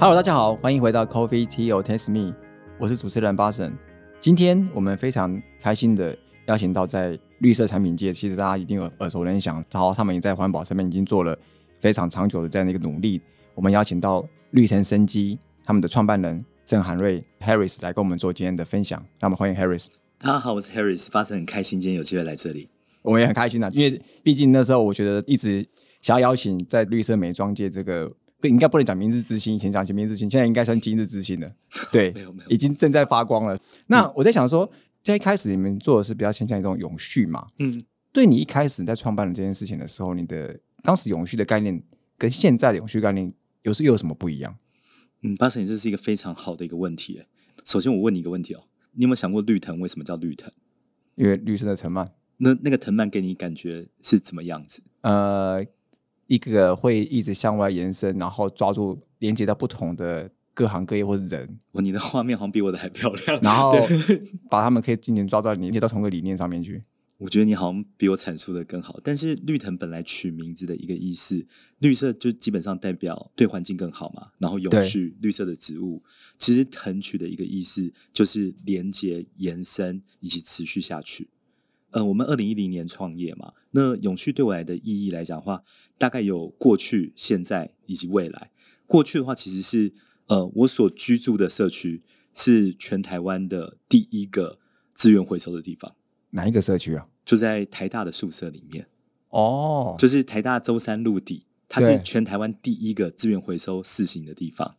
Hello，大家好，欢迎回到 Coffee Tea or Taste Me，我是主持人巴神。今天我们非常开心的邀请到在绿色产品界，其实大家一定有耳熟能详，然后他们也在环保上面已经做了非常长久的这样的一个努力。我们邀请到绿藤生机他们的创办人郑涵瑞 Harris 来跟我们做今天的分享。那么欢迎 Harris。大家好，我是 Harris，巴神很开心今天有机会来这里。我们也很开心啊，因为毕竟那时候我觉得一直想要邀请在绿色美妆界这个，应该不能讲明日之星，以前讲明日之星，现在应该算今日之星了。对，没有没有已经正在发光了。那我在想说，在一开始你们做的是比较偏向一种永续嘛？嗯，对你一开始在创办了这件事情的时候，你的当时永续的概念跟现在的永续概念有是又有什么不一样？嗯，巴神，这是一个非常好的一个问题。首先我问你一个问题哦，你有没有想过绿藤为什么叫绿藤？因为绿色的藤蔓，那那个藤蔓给你感觉是怎么样子？呃，一个会一直向外延伸，然后抓住连接到不同的各行各业或者人，哇，你的画面好像比我的还漂亮。然后 把他们可以进行抓到连接到同个理念上面去。我觉得你好像比我阐述的更好。但是绿藤本来取名字的一个意思，绿色就基本上代表对环境更好嘛，然后永对续绿色的植物。其实藤取的一个意思就是连接、延伸以及持续下去。呃，我们二零一零年创业嘛，那永续对我来的意义来讲的话，大概有过去、现在以及未来。过去的话，其实是呃，我所居住的社区是全台湾的第一个资源回收的地方。哪一个社区啊？就在台大的宿舍里面，哦，就是台大舟山路底，它是全台湾第一个资源回收试行的地方。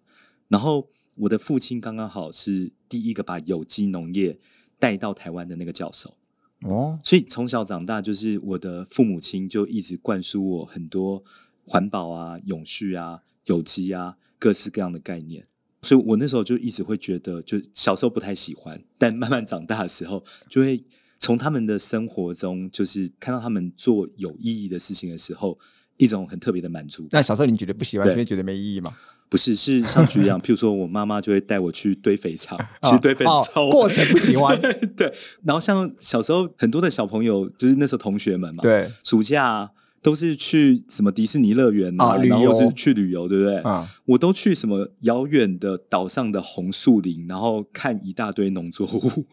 然后我的父亲刚刚好是第一个把有机农业带到台湾的那个教授，哦，所以从小长大，就是我的父母亲就一直灌输我很多环保啊、永续啊、有机啊各式各样的概念。所以我那时候就一直会觉得，就小时候不太喜欢，但慢慢长大的时候，就会从他们的生活中，就是看到他们做有意义的事情的时候，一种很特别的满足感。那小时候你觉得不喜欢，对是因为觉得没意义嘛？不是，是像菊一样，譬如说我妈妈就会带我去堆肥场，其实堆肥哦超、过程不喜欢。对。然后像小时候很多的小朋友，就是那时候同学们嘛，对，暑假、啊、都是去什么迪士尼乐园啊旅游。然后是去旅游，对不对？啊、我都去什么遥远的岛上的红树林，然后看一大堆农作物，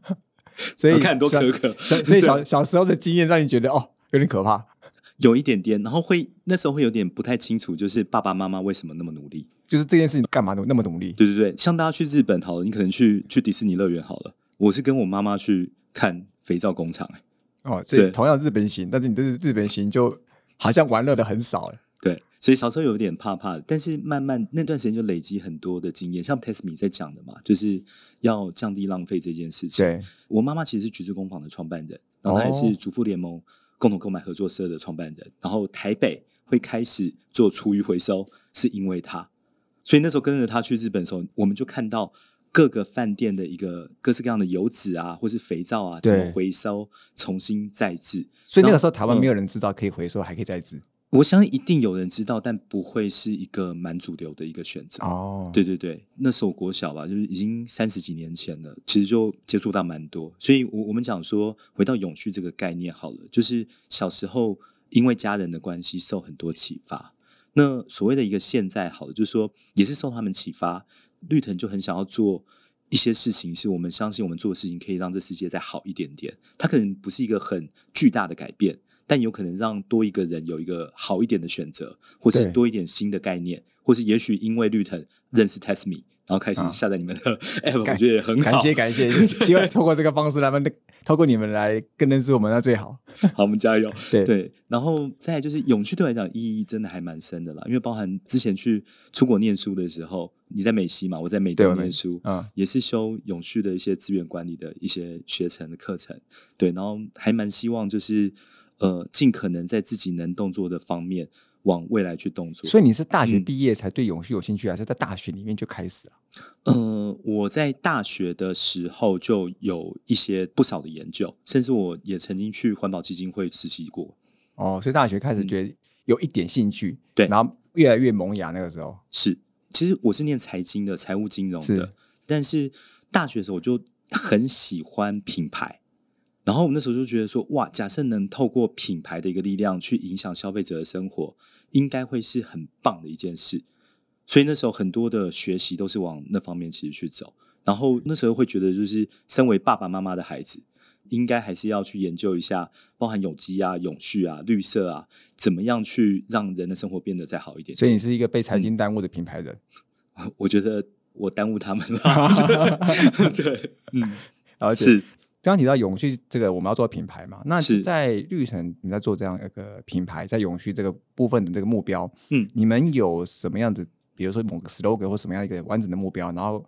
所以看很多小可。可所以小小时候的经验让你觉得哦有点可怕，有一点点，然后会那时候会有点不太清楚，就是爸爸妈妈为什么那么努力。就是这件事情干嘛那么努力？对对对，像大家去日本好了，你可能去去迪士尼乐园好了，我是跟我妈妈去看肥皂工厂、欸哦，所以对同样日本行，但是你这是日本行就好像玩乐的很少了。对，所以小时候有点怕怕的，但是慢慢那段时间就累积很多的经验，像 Tesmi 在讲的嘛，就是要降低浪费这件事情。对，我妈妈其实是橘子工坊的创办人，然后她也哦是主妇联盟共同购买合作社的创办人，然后台北会开始做厨余回收，是因为他，所以那时候跟着他去日本的时候，我们就看到。各个饭店的一个各式各样的油脂啊，或是肥皂啊，怎对么回收、重新再制？所以那个时候台湾嗯没有人知道可以回收，还可以再制。我相信一定有人知道，但不会是一个蛮主流的一个选择。哦，对对对，那时候国小吧，就是已经三十几年前了，其实就接触到蛮多。所以我我们讲说，回到永续这个概念好了，就是小时候因为家人的关系受很多启发。那所谓的一个现在好了，就是说也是受他们启发，绿藤就很想要做一些事情，是我们相信我们做的事情可以让这世界再好一点点。它可能不是一个很巨大的改变，但有可能让多一个人有一个好一点的选择，或是多一点新的概念，或是也许因为绿藤认识 Test Me，然后开始啊下载你们的 app，感我觉得也很好。感谢感 谢，希望透过这个方式，他们透过你们来更认识我们，那最好。好，我们加油。对对，然后再来就是永续对我来讲意义真的还蛮深的啦，因为包含之前去出国念书的时候，你在美西嘛，我在美东念书，嗯，也是修永续的一些资源管理的一些学程的课程，对，然后还蛮希望就是呃，尽可能在自己能动作的方面往未来去动作。所以你是大学嗯毕业才对永续有兴趣，还是在大学里面就开始了？呃，我在大学的时候就有一些不少的研究，甚至我也曾经去环保基金会实习过。哦，所以大学开始觉得有一点兴趣，嗯对然后越来越萌芽。那个时候，是，其实我是念财经的，财务金融是的，但是大学的时候我就很喜欢品牌，然后我们那时候就觉得说，哇，假设能透过品牌的一个力量去影响消费者的生活，应该会是很棒的一件事。所以那时候很多的学习都是往那方面其实去走。然后那时候会觉得，就是身为爸爸妈妈的孩子，应该还是要去研究一下，包含有机啊、永续啊、绿色啊，怎么样去让人的生活变得再好一点。所以你是一个被财经耽误的品牌人，我觉得我耽误他们了。对，嗯，而且是刚刚提到永续这个，我们要做品牌嘛？那是在绿城，你在做这样一个品牌，在永续这个部分的这个目标，嗯，你们有什么样的，比如说某个 slogan 或什么样一个完整的目标？然后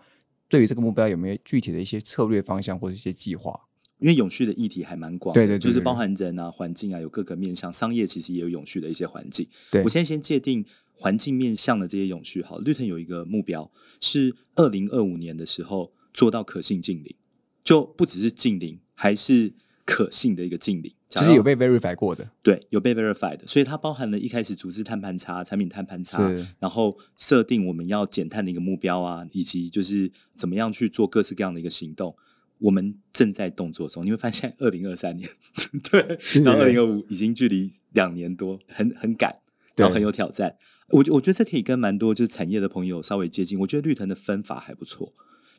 对于这个目标有没有具体的一些策略方向或者一些计划？因为永续的议题还蛮广的，对对对对就是包含人啊、环境啊，有各个面向。商业其实也有永续的一些环境。对我现在先界定环境面向的这些永续。好，绿藤有一个目标是二零二五年的时候做到可信净零，就不只是近邻，还是可信的一个净零。假如其实有被 verify 过的，对，有被 verified 的，所以它包含了一开始组织碳盘查、产品碳盘查，然后设定我们要减碳的一个目标啊，以及就是怎么样去做各式各样的一个行动。我们正在动作中，你会发现二零二三年，对，然后二零二五已经距离两年多，很很赶，然后很有挑战。我觉我觉得这可以跟蛮多就是产业的朋友稍微接近。我觉得绿藤的分法还不错，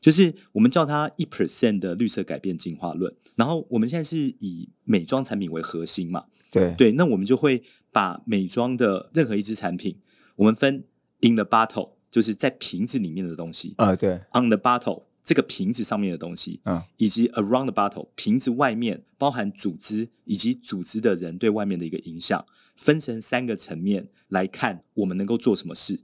就是我们叫它一 percent 的绿色改变进化论。然后我们现在是以美妆产品为核心嘛，对对，那我们就会把美妆的任何一支产品，我们分 in the bottle，就是在瓶子里面的东西呃对，；on the bottle，这个瓶子上面的东西，嗯以及 around the bottle，瓶子外面包含组织以及组织的人对外面的一个影响，分成三个层面来看，我们能够做什么事。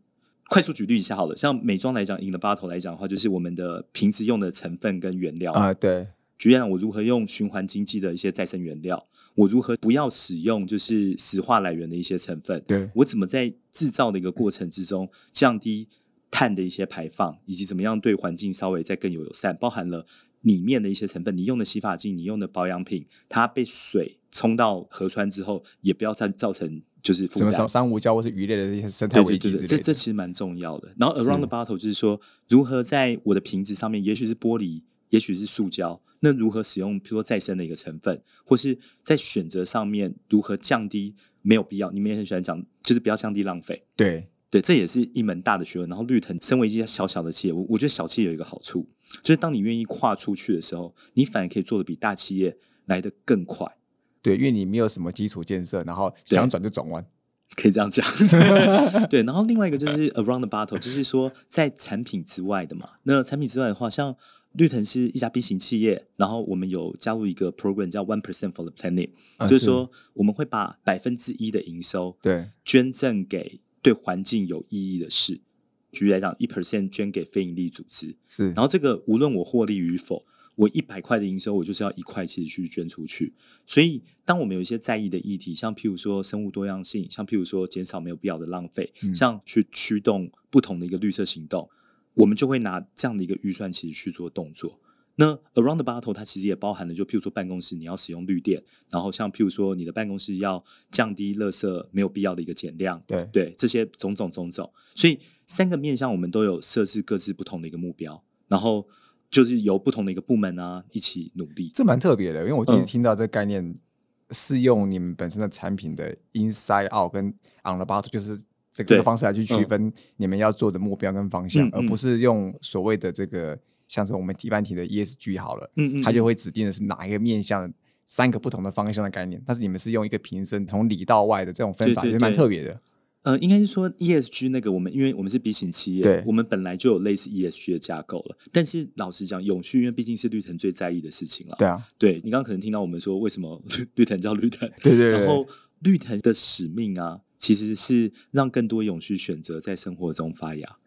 快速举例一下好了，像美妆来讲，in the bottle 来讲的话，就是我们的瓶子用的成分跟原料。啊、对，举例讲，我如何用循环经济的一些再生原料，我如何不要使用就是石化来源的一些成分，对。我怎么在制造的一个过程之中降低碳的一些排放，以及怎么样对环境稍微再更有友善，包含了里面的一些成分，你用的洗发精，你用的保养品，它被水冲到河川之后，也不要再造成就是什么珊。珊瑚礁或是鱼类的一些生态对危对对对，这机之类的，这其实蛮重要的。然后 around the bottle 就是说，如何在我的瓶子上面，也许是玻璃，也许是塑胶，那如何使用，比如说再生的一个成分，或是在选择上面如何降低没有必要，你们也很喜欢讲，就是不要降低浪费。对对，这也是一门大的学问。然后绿藤身为一家小小的企业，我我觉得小企业有一个好处，就是当你愿意跨出去的时候，你反而可以做的比大企业来的更快。对，因为你没有什么基础建设，然后想转就转弯，可以这样讲，对。然后另外一个就是 around the bottle，就是说在产品之外的嘛。那产品之外的话，像绿藤是一家 B 型企业，然后我们有加入一个 program 叫 One Percent for the Planet，、啊就是说我们会把百分之一的营收对捐赠给对环境有意义的事。举例来讲，一 percent 捐给非营利组织，是然，后这个无论我获利与否，我一百块的营收，我就是要一块其实去捐出去。所以，当我们有一些在意的议题，像譬如说生物多样性，像譬如说减少没有必要的浪费，嗯像去驱动不同的一个绿色行动，我们就会拿这样的一个预算其实去做动作。那 Around the Bottle 它其实也包含了，就譬如说办公室你要使用绿电，然后像譬如说你的办公室要降低垃圾没有必要的一个减量，对对这些种种种种，所以三个面向我们都有设置各自不同的一个目标，然后就是由不同的一个部门啊一起努力。这蛮特别的，因为我第一次嗯听到这个概念，是用你们本身的产品的 inside out 跟 on the bottom，就是这个方式来去区分你们要做的目标跟方向，而不是用所谓的这个像是我们一般提的 ESG 好了，嗯嗯它就会指定的是哪一个面向。三个不同的方向的概念，但是你们是用一个瓶身从里到外的这种分法，也蛮特别的。呃，应该是说 ESG 那个，我们因为我们是 B 型企业，对我们本来就有类似 ESG 的架构了。但是老实讲，永续因为毕竟是绿藤最在意的事情了。对啊，对你刚刚可能听到我们说为什么绿 绿藤叫绿藤，对对对然后绿藤的使命啊，其实是让更多永续选择在生活中发芽。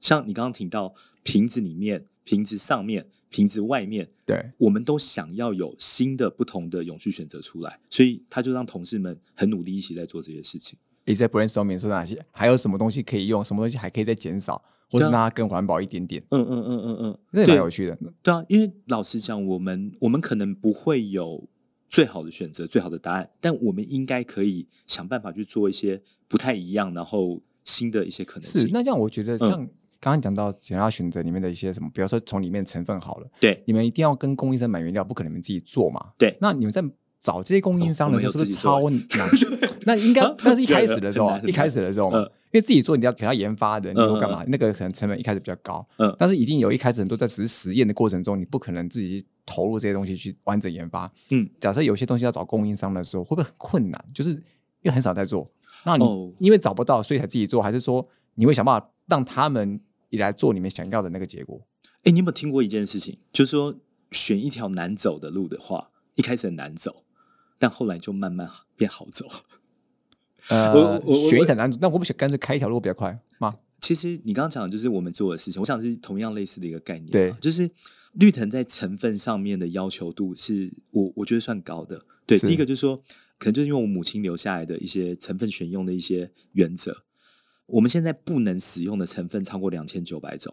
像你刚刚听到瓶子里面、瓶子上面、瓶子外面，对我们都想要有新的、不同的永续选择出来，所以他就让同事们很努力一起在做这些事情。也在 brainstorming 说哪些还有什么东西可以用，什么东西还可以再减少，或是让它更环保一点点，嗯嗯嗯嗯嗯，那也对蛮有趣的。对啊，因为老实讲，我们我们可能不会有最好的选择、最好的答案，但我们应该可以想办法去做一些不太一样，然后新的一些可能性。是，那这样我觉得嗯像刚刚讲到想要选择里面的一些什么，比如说从里面成分好了，对你们一定要跟供应商买原料，不可能你们自己做嘛。对那你们在找这些供应商的时候，是不是超自难？那应该那是一开始的 时候啊，一开始的时候因为自己做你要给他研发的，你嗯又干嘛？那个可能成本一开始比较高，嗯但是一定有一开始很多在只是实验的过程中，你不可能自己去投入这些东西去完整研发。嗯，假设有些东西要找供应商的时候，会不会很困难？就是因为很少在做，那你、哦因为找不到，所以才自己做，还是说你会想办法让他们也来做你们想要的那个结果？哎，你有没有听过一件事情？就是说，选一条难走的路的话，一开始很难走，但后来就慢慢变好走。呃，我我我选一条难度，那我不想干脆开一条路比较快吗？其实你刚刚讲的就是我们做的事情，我想是同样类似的一个概念。对就是绿藤在成分上面的要求度是我我觉得算高的。对，第一个就是说，可能就是因为我母亲留下来的一些成分选用的一些原则，我们现在不能使用的成分超过两千九百种。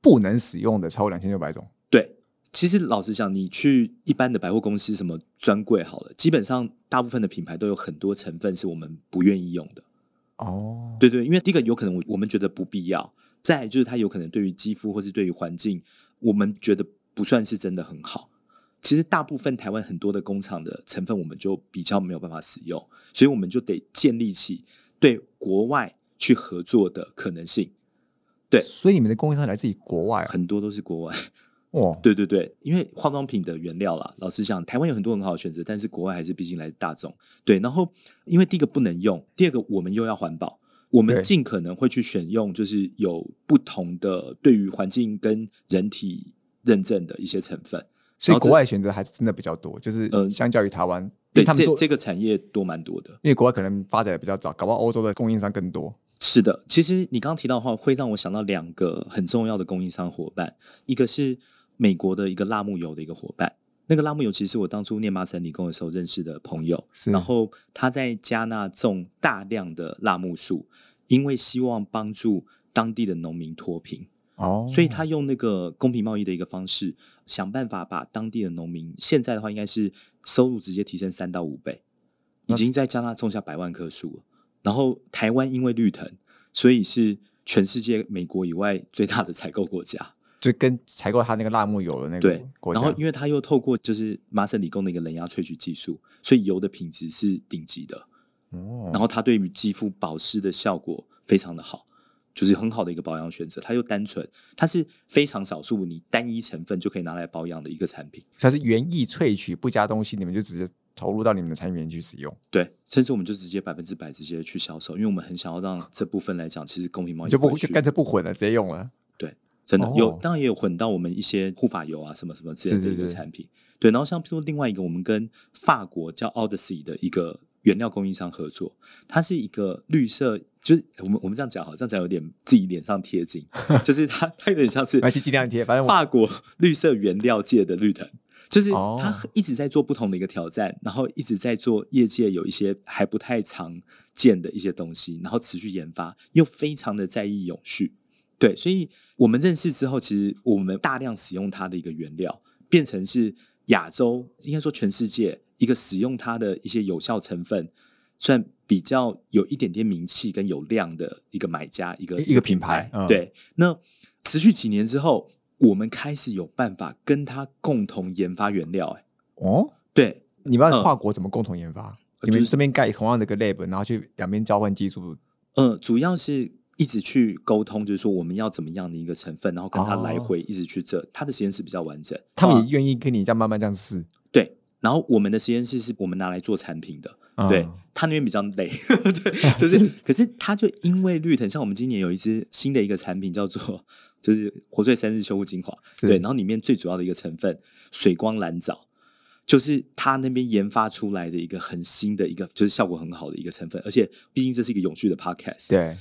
不能使用的超过两千六百种。对，其实老实讲，你去一般的百货公司，什么专柜好了，基本上大部分的品牌都有很多成分是我们不愿意用的。哦，对对，因为第一个有可能我我们觉得不必要，再来就是它有可能对于肌肤或是对于环境，我们觉得不算是真的很好。其实大部分台湾很多的工厂的成分，我们就比较没有办法使用，所以我们就得建立起对国外去合作的可能性。对所以你们的供应商来自于国外啊？很多都是国外，哦，对对对，因为化妆品的原料啦，老实讲，台湾有很多很好的选择，但是国外还是毕竟来自大众。对，然后因为第一个不能用，第二个我们又要环保，我们尽可能会去选用就是有不同的对于环境跟人体认证的一些成分。所以国外选择还是真的比较多，就是嗯相较于台湾，对为他们做，这这个产业多蛮多的。因为国外可能发展的比较早，搞不好欧洲的供应商更多。是的，其实你刚刚提到的话，会让我想到两个很重要的供应商伙伴，一个是美国的一个辣木油的一个伙伴。那个辣木油其实是我当初念麻省理工的时候认识的朋友，然后他在加纳种大量的辣木树，因为希望帮助当地的农民脱贫，哦，所以他用那个公平贸易的一个方式，想办法把当地的农民现在的话应该是收入直接提升三到五倍，已那经在加纳种下百万棵树了。然后台湾因为绿藤，所以是全世界美国以外最大的采购国家。就跟采购他那个辣木油的那个对，然后因为它又透过就是麻省理工的一个冷压萃取技术，所以油的品质是顶级的。哦然后它对于肌肤保湿的效果非常的好，就是很好的一个保养选择。它又单纯，它是非常少数你单一成分就可以拿来保养的一个产品。它是原意萃取，不加东西，你们就直接投入到你们的产品里面去使用，对，甚至我们就直接百分之百直接去销售，因为我们很想要让这部分来讲，其实公平贸易就不干脆不混了，直接用了。对，真的、哦有，当然也有混到我们一些护发油啊什么什么之类的一个是是是产品。对，然后像譬如说另外一个，我们跟法国叫 Odyssey 的一个原料供应商合作，它是一个绿色，就是我们我们这样讲好，这样讲有点自己脸上贴金，就是它它有点像是没关系，尽量贴，反正法国绿色原料界的绿藤。就是哦它一直在做不同的一个挑战，然后一直在做业界有一些还不太常见的一些东西，然后持续研发，又非常的在意永续。对，所以我们认识之后，其实我们大量使用它的一个原料，变成是亚洲应该说全世界一个使用它的一些有效成分，算比较有一点点名气跟有量的一个买家，一个一个品牌嗯。对，那持续几年之后，我们开始有办法跟它共同研发原料、哎，哦，对，你们跨国怎么共同研发？你们就是这边盖同样的一个 lab，然后去两边交换技术，嗯，主要是一直去沟通，就是说我们要怎么样的一个成分，然后跟他哦来回一直去这，他的实验室比较完整，他们啊也愿意跟你这样慢慢这样试。对。然后我们的实验室是我们拿来做产品的，嗯。对他那边比较累，对，就是，可是他就因为绿藤，像我们今年有一支新的一个产品叫做 就是活萃三日修护精华，是。对，然后里面最主要的一个成分水光蓝藻，就是他那边研发出来的一个很新的一个，就是效果很好的一个成分，而且毕竟这是一个永续的 podcast，对，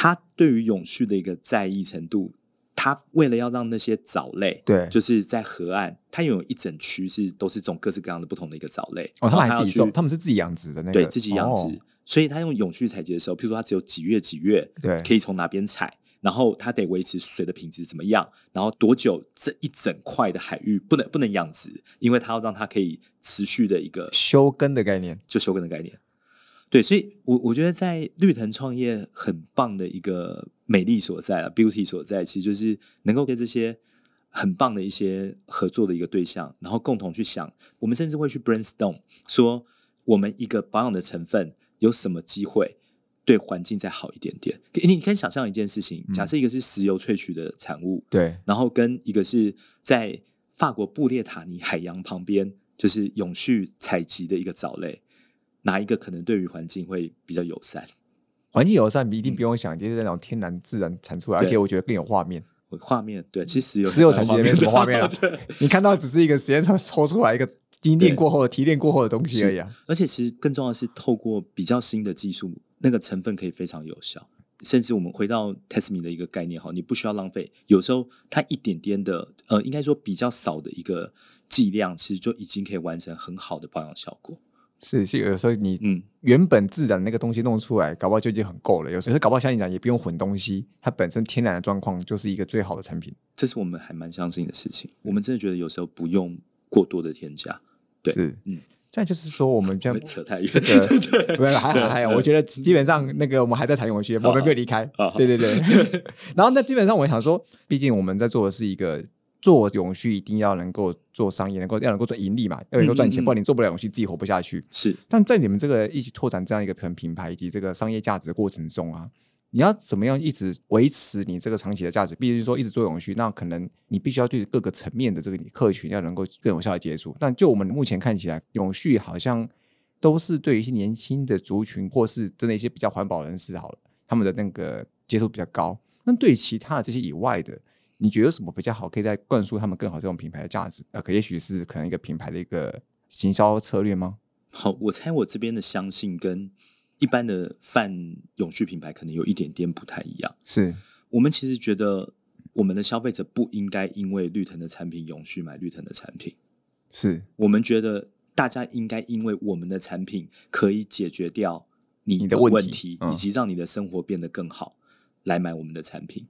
他对于永续的一个在意程度，他为了要让那些藻类，对就是在河岸，它有一整区是都是这种各式各样的不同的一个藻类，哦，他还自己种，他们是自己养殖的那个，对自己养殖，哦所以他用永续采集的时候，譬如说他只有几月几月，对可以从哪边采，然后他得维持水的品质怎么样，然后多久这一整块的海域不能不能养殖，因为他要让它可以持续的一个休耕的概念。就休耕的概念。对，所以我我觉得在绿藤创业很棒的一个美丽所在啊，beauty 所在，其实就是能够跟这些很棒的一些合作的一个对象，然后共同去想，我们甚至会去 brainstorm 说，我们一个保养的成分有什么机会对环境再好一点点。你你可以想象一件事情，假设一个是石油萃取的产物，对，然后跟一个是在法国布列塔尼海洋旁边，就是永续采集的一个藻类，哪一个可能对于环境会比较友善？环境友善，你一定不用想，就是那种天然自然产出来，而且我觉得更有画面。画面对，其实石油石油产业没什么画面 了。你看到只是一个实验室抽出来一个精炼过后的提炼过后的东西而已。啊而且其实更重要的是，透过比较新的技术，那个成分可以非常有效。甚至我们回到 Testme 的一个概念哈，你不需要浪费，有时候它一点点的，呃，应该说比较少的一个剂量，其实就已经可以完成很好的保养效果。是是，有时候你嗯，原本自然那个东西弄出来，搞不好就已经很够了。有时候搞不好像你讲，也不用混东西，它本身天然的状况就是一个最好的产品。这是我们还蛮相信的事情。我们真的觉得有时候不用过多的添加。对，是嗯。再就是说，我们这样扯太远，这个 没有，还好还有。我觉得基本上那个我们还在谈永续，我们没有离开。对对对。然后那基本上我想说，毕竟我们在做的是一个。做永续一定要能够做商业，能够要能够做盈利嘛，要能够赚钱，不然你做不了永续，自己活不下去。是，但在你们这个一起拓展这样一个品品牌以及这个商业价值的过程中啊，你要怎么样一直维持你这个长期的价值？必须说一直做永续，那可能你必须要对各个层面的这个客群要能够更有效的接触。但就我们目前看起来，永续好像都是对一些年轻的族群，或是真的一些比较环保人士好了，他们的那个接受比较高。那对于其他的这些以外的。你觉得什么比较好？可以再灌输他们更好这种品牌的价值？呃，可也许是可能一个品牌的一个行销策略吗？好，我猜我这边的相信跟一般的泛永续品牌可能有一点点不太一样。是我们其实觉得我们的消费者不应该因为绿藤的产品永续买绿藤的产品。是我们觉得大家应该因为我们的产品可以解决掉你的问题，以及让你的生活变得更好，来买我们的产品。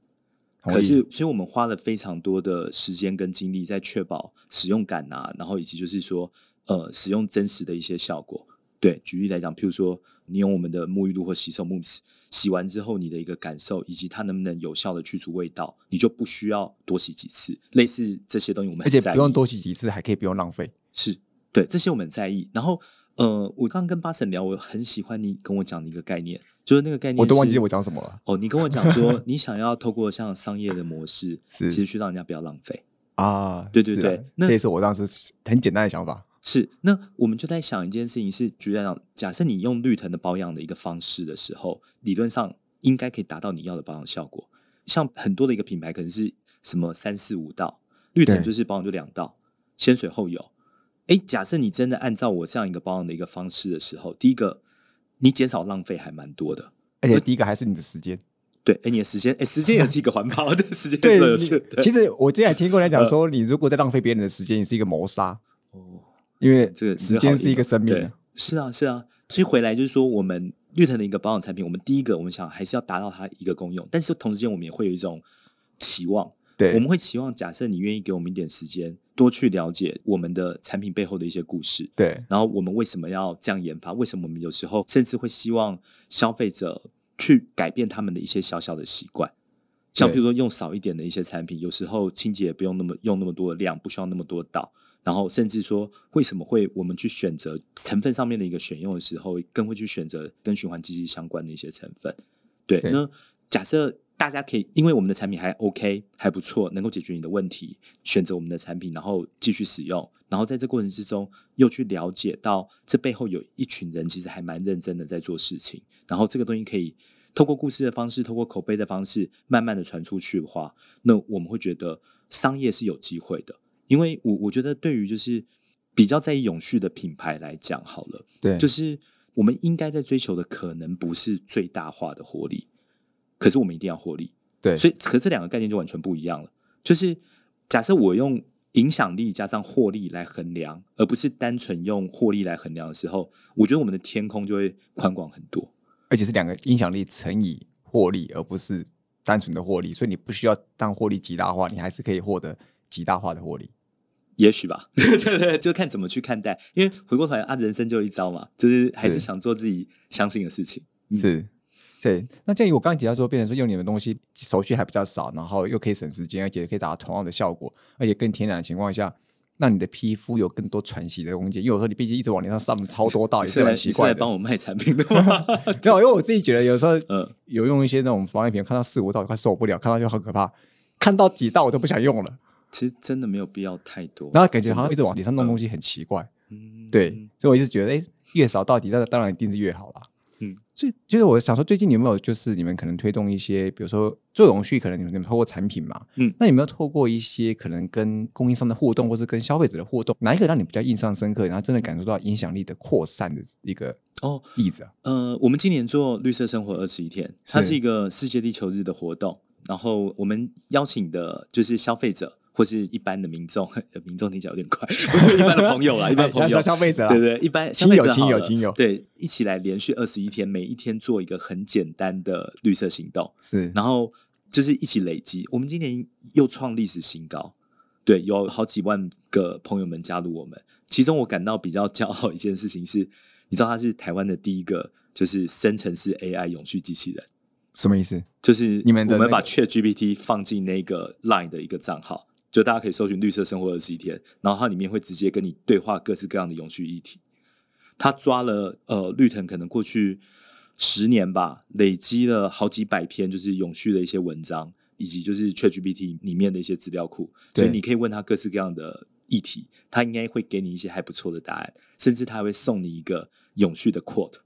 可是，所以我们花了非常多的时间跟精力在确保使用感啊，然后以及就是说，呃，使用真实的一些效果。对，举例来讲，譬如说，你用我们的沐浴露或洗手慕斯，洗完之后你的一个感受，以及它能不能有效的去除味道，你就不需要多洗几次。类似这些东西，我们而且不用多洗几次，还可以不用浪费。是对这些我们很在意。然后，呃，我刚刚跟巴神聊，我很喜欢你跟我讲的一个概念。就是那个概念，我都忘记我讲什么了。哦，你跟我讲说，你想要透过像商业的模式，是其实去让人家不要浪费啊。对对对，这也是我当时很简单的想法。是，那我们就在想一件事情，是举例讲，假设你用绿藤的保养的一个方式的时候，理论上应该可以达到你要的保养效果。像很多的一个品牌可能是什么三四五道，绿藤就是保养就两道，先水后油。哎，假设你真的按照我这样一个保养的一个方式的时候，第一个。你减少浪费还蛮多的，而且第一个还是你的时间。对，哎，你的时间，哎，时间也是一个环保 的时间。对，其实我之前听过人讲说，你如果在浪费别人的时间，你是一个谋杀。哦，因为这个时间是一个生命。是啊，是啊。所以回来就是说，我们绿藤的一个保养产品，我们第一个我们想还是要达到它一个功用，但是同时间我们也会有一种期望。对，我们会期望，假设你愿意给我们一点时间，多去了解我们的产品背后的一些故事。对，然后我们为什么要这样研发？为什么我们有时候甚至会希望消费者去改变他们的一些小小的习惯？像比如说用少一点的一些产品，有时候清洁不用那么用那么多的量，不需要那么多道。然后甚至说，为什么会我们去选择成分上面的一个选用的时候，更会去选择跟循环机器相关的一些成分？对，那假设。大家可以因为我们的产品还 OK 还不错，能够解决你的问题，选择我们的产品，然后继续使用，然后在这过程之中又去了解到这背后有一群人其实还蛮认真的在做事情，然后这个东西可以透过故事的方式，透过口碑的方式，慢慢的传出去的话，那我们会觉得商业是有机会的，因为我我觉得对于就是比较在意永续的品牌来讲，好了，对，就是我们应该在追求的可能不是最大化的活力。可是我们一定要获利，对，所以可这两个概念就完全不一样了。就是假设我用影响力加上获利来衡量，而不是单纯用获利来衡量的时候，我觉得我们的天空就会宽广很多。而且是两个影响力乘以获利，而不是单纯的获利。所以你不需要当获利极大化，你还是可以获得极大化的获利。也许吧，对对，就看怎么去看待。因为回过头来啊，人生就一招嘛，就是还是想做自己相信的事情。是。对，那鉴于我刚才提到说，变成说用你们东西手续还比较少，然后又可以省时间，而且可以达到同样的效果，而且更天然的情况下，让你的皮肤有更多喘息的空间。因为有时候你毕竟一直往脸上上超多道，也是来很奇怪的。是来帮我卖产品的吗？对啊，因为我自己觉得有时候嗯有用一些那种保养品，看到四五道快受不了，看到就很可怕，看到几道我都不想用了，其实真的没有必要太多。然后感觉好像一直往脸上弄东西很奇怪。嗯对，所以我一直觉得，哎，越少到底，那当然一定是越好啦。嗯，最就是我想说，最近有没有就是你们可能推动一些，比如说做永续，可能你们你们透过产品嘛，嗯。那有没有透过一些可能跟供应商的互动，或是跟消费者的互动，哪一个让你比较印象深刻，然后真的感受到影响力的扩散的一个哦，例子啊？呃，我们今年做绿色生活二十一天，它是一个世界地球日的活动，然后我们邀请的就是消费者或是一般的民众，民众听起来有点快，不是一般的朋友啦，一般的朋友消，消费者啦，对对，一般亲友亲友亲友对，一起来连续二十一天，每一天做一个很简单的绿色行动，是然后就是一起累积。我们今年又创历史新高，对，有好几万个朋友们加入我们。其中我感到比较骄傲一件事情是，你知道他是台湾的第一个就是生成式 AI 永续机器人，什么意思？就是你们我们把 Chat GPT 放进那个 Line 的一个账号，就大家可以搜寻“绿色生活二十一天”，然后它里面会直接跟你对话各式各样的永续议题。他抓了呃绿藤可能过去十年吧，累积了好几百篇就是永续的一些文章，以及就是 ChatGPT 里面的一些资料库，所以你可以问他各式各样的议题，他应该会给你一些还不错的答案，甚至他还会送你一个永续的 quote。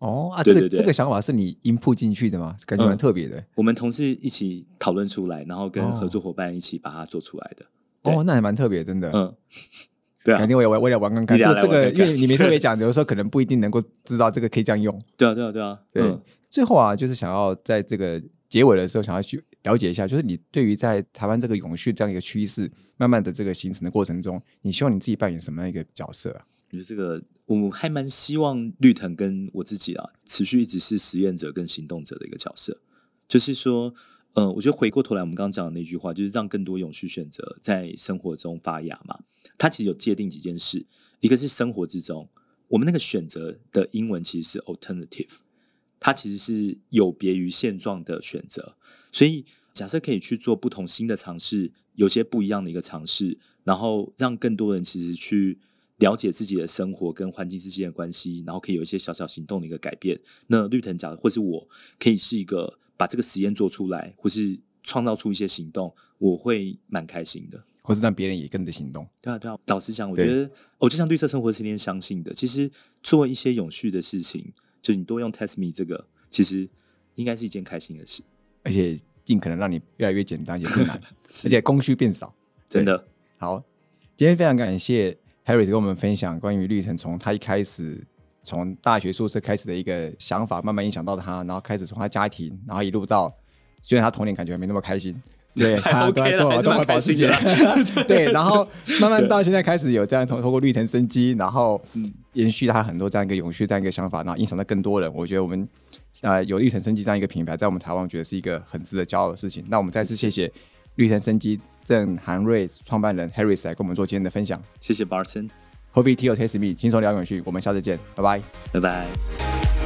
哦啊，这个这个想法是你 input 进去的吗？感觉蛮嗯特别的。我们同事一起讨论出来，然后跟哦合作伙伴一起把它做出来的。对哦，那还蛮特别，真的。嗯，对啊改，天我也我也玩看看。你俩来这这个，因为你没特别讲，有的时候可能不一定能够知道这个可以这样用。对啊，对啊，对啊，对，嗯最后啊，就是想要在这个结尾的时候，想要去了解一下，就是你对于在台湾这个永续这样一个趋势，慢慢的这个形成的过程中，你希望你自己扮演什么样一个角色啊？我觉得这个我还蛮希望绿藤跟我自己啊，持续一直是实验者跟行动者的一个角色。就是说，呃，我觉得回过头来，我们刚刚讲的那句话，就是让更多永续选择在生活中发芽嘛。它其实有界定几件事，一个是生活之中，我们那个选择的英文其实是 alternative，它其实是有别于现状的选择。所以，假设可以去做不同新的尝试，有些不一样的一个尝试，然后让更多人其实去了解自己的生活跟环境之间的关系，然后可以有一些小小行动的一个改变。那绿藤讲的，或是我可以是一个把这个实验做出来，或是创造出一些行动，我会蛮开心的。或是让别人也跟着行动？对啊，对啊。老实讲，我对觉得我就像绿色生活是天天相信的，其实做一些永续的事情，就你多用 Test Me 这个，其实应该是一件开心的事。而且尽可能让你越来越简单，也不难，而且工序变少。真的，好，今天非常感谢 Harry 跟我们分享关于绿藤从他一开始从大学宿舍开始的一个想法，慢慢影响到他，然后开始从他家庭，然后一路到虽然他童年感觉没那么开心。对，他都在做都在保自己开心 对，然后慢慢到现在开始有这样通透过绿藤生机，然后延续他很多这样一个永续这样一个想法，然后影响到更多人。我觉得我们呃有绿藤生机这样一个品牌，在我们台湾，我觉得是一个很值得骄傲的事情。那我们再次谢谢绿藤生机郑韩瑞创办人 Harris 来跟我们做今天的分享。谢谢 Barson，Hope T O Taste Me，轻松聊永续，我们下次见，拜拜。拜拜。